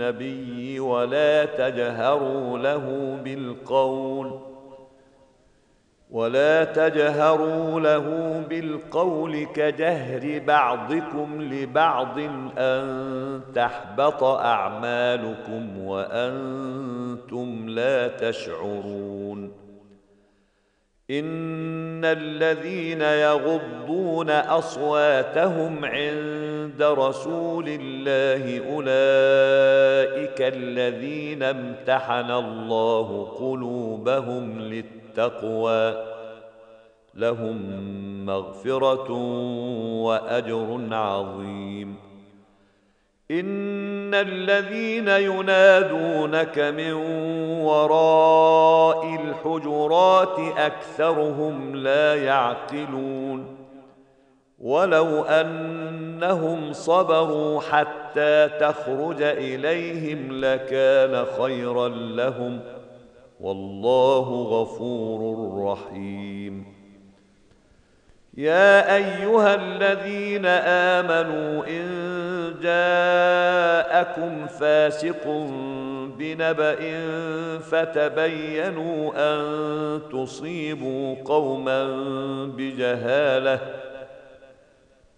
النبي ولا تجهروا له بالقول ولا تجهروا له بالقول كجهر بعضكم لبعض أن تحبط أعمالكم وأنتم لا تشعرون. إن الذين يغضون أصواتهم عند رسول الله أولئك الذين امتحن الله قلوبهم للتقوى. لهم مغفرة وأجر عظيم. إن الذين ينادونك من وراء الحجرات أكثرهم لا يعقلون. ولو أنهم صبروا حتى تخرج إليهم لكان خيرا لهم. والله غفور رحيم. يا أيها الذين آمنوا إن جاءكم فاسق بنبأ فتبينوا أن تصيبوا قوما بجهالة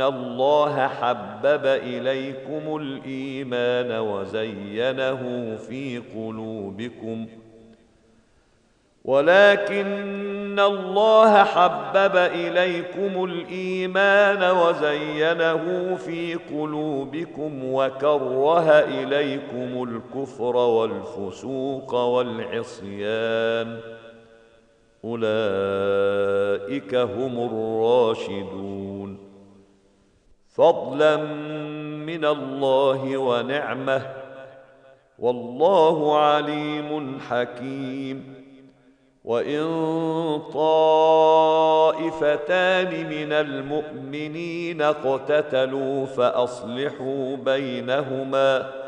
الله حبب اليكم الايمان وزينه في قلوبكم ولكن الله حبب اليكم الايمان وزينه في قلوبكم وكره اليكم الكفر والفسوق والعصيان اولئك هم الراشدون فضلا من الله ونعمة. والله عليم حكيم. وإن طائفتان من المؤمنين اقتتلوا فأصلحوا بينهما.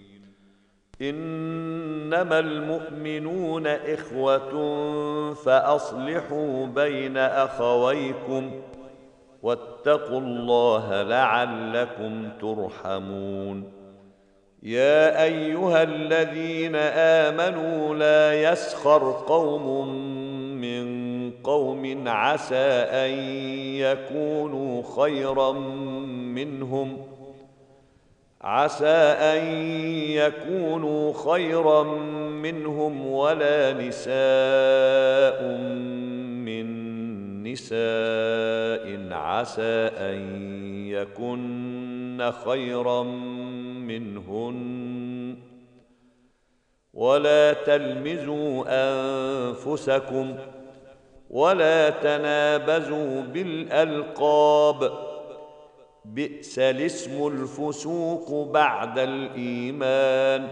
إنما المؤمنون إخوة فأصلحوا بين أخويكم واتقوا الله لعلكم ترحمون. يا أيها الذين آمنوا لا يسخر قوم من قوم عسى أن يكونوا خيرا منهم عسى أن يكونوا خيرا منهم ولا نساء من نساء. عسى أن يكن خيرا منهن. ولا تلمزوا أنفسكم ولا تنابزوا بالألقاب. بئس الاسم الفسوق بعد الإيمان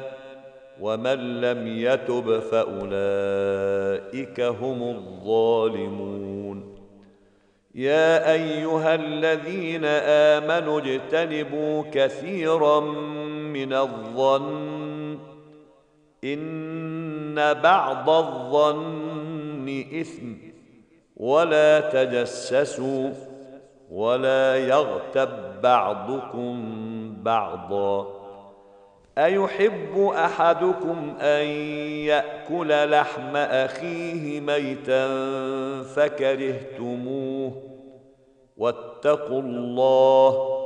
ومن لم يتب فأولئك هم الظالمون. يا أيها الذين آمنوا اجتنبوا كثيرا من الظن إن بعض الظن إثم ولا تجسسوا ولا يغتب بعضكم بعضا. أيحب أحدكم أن يأكل لحم أخيه ميتا فكرهتموه؟ واتقوا الله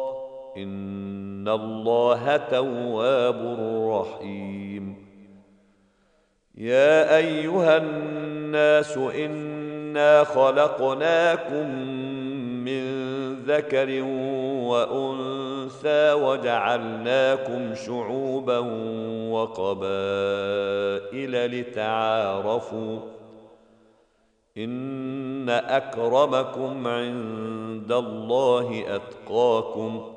إن الله تواب رحيم. يا أيها الناس إنا خلقناكم من ذكر وأنثى وجعلناكم شعوبا وقبائل لتعارفوا إن أكرمكم عند الله أتقاكم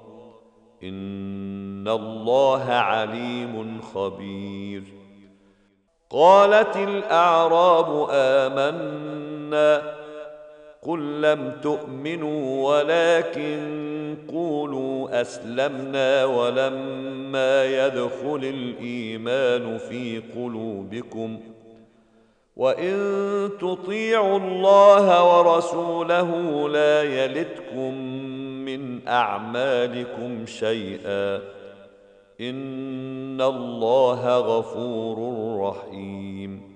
إن الله عليم خبير قالت الأعراب آمنا قل لم تؤمنوا ولكن قولوا اسلمنا ولما يدخل الايمان في قلوبكم وان تطيعوا الله ورسوله لا يلتكم من اعمالكم شيئا ان الله غفور رحيم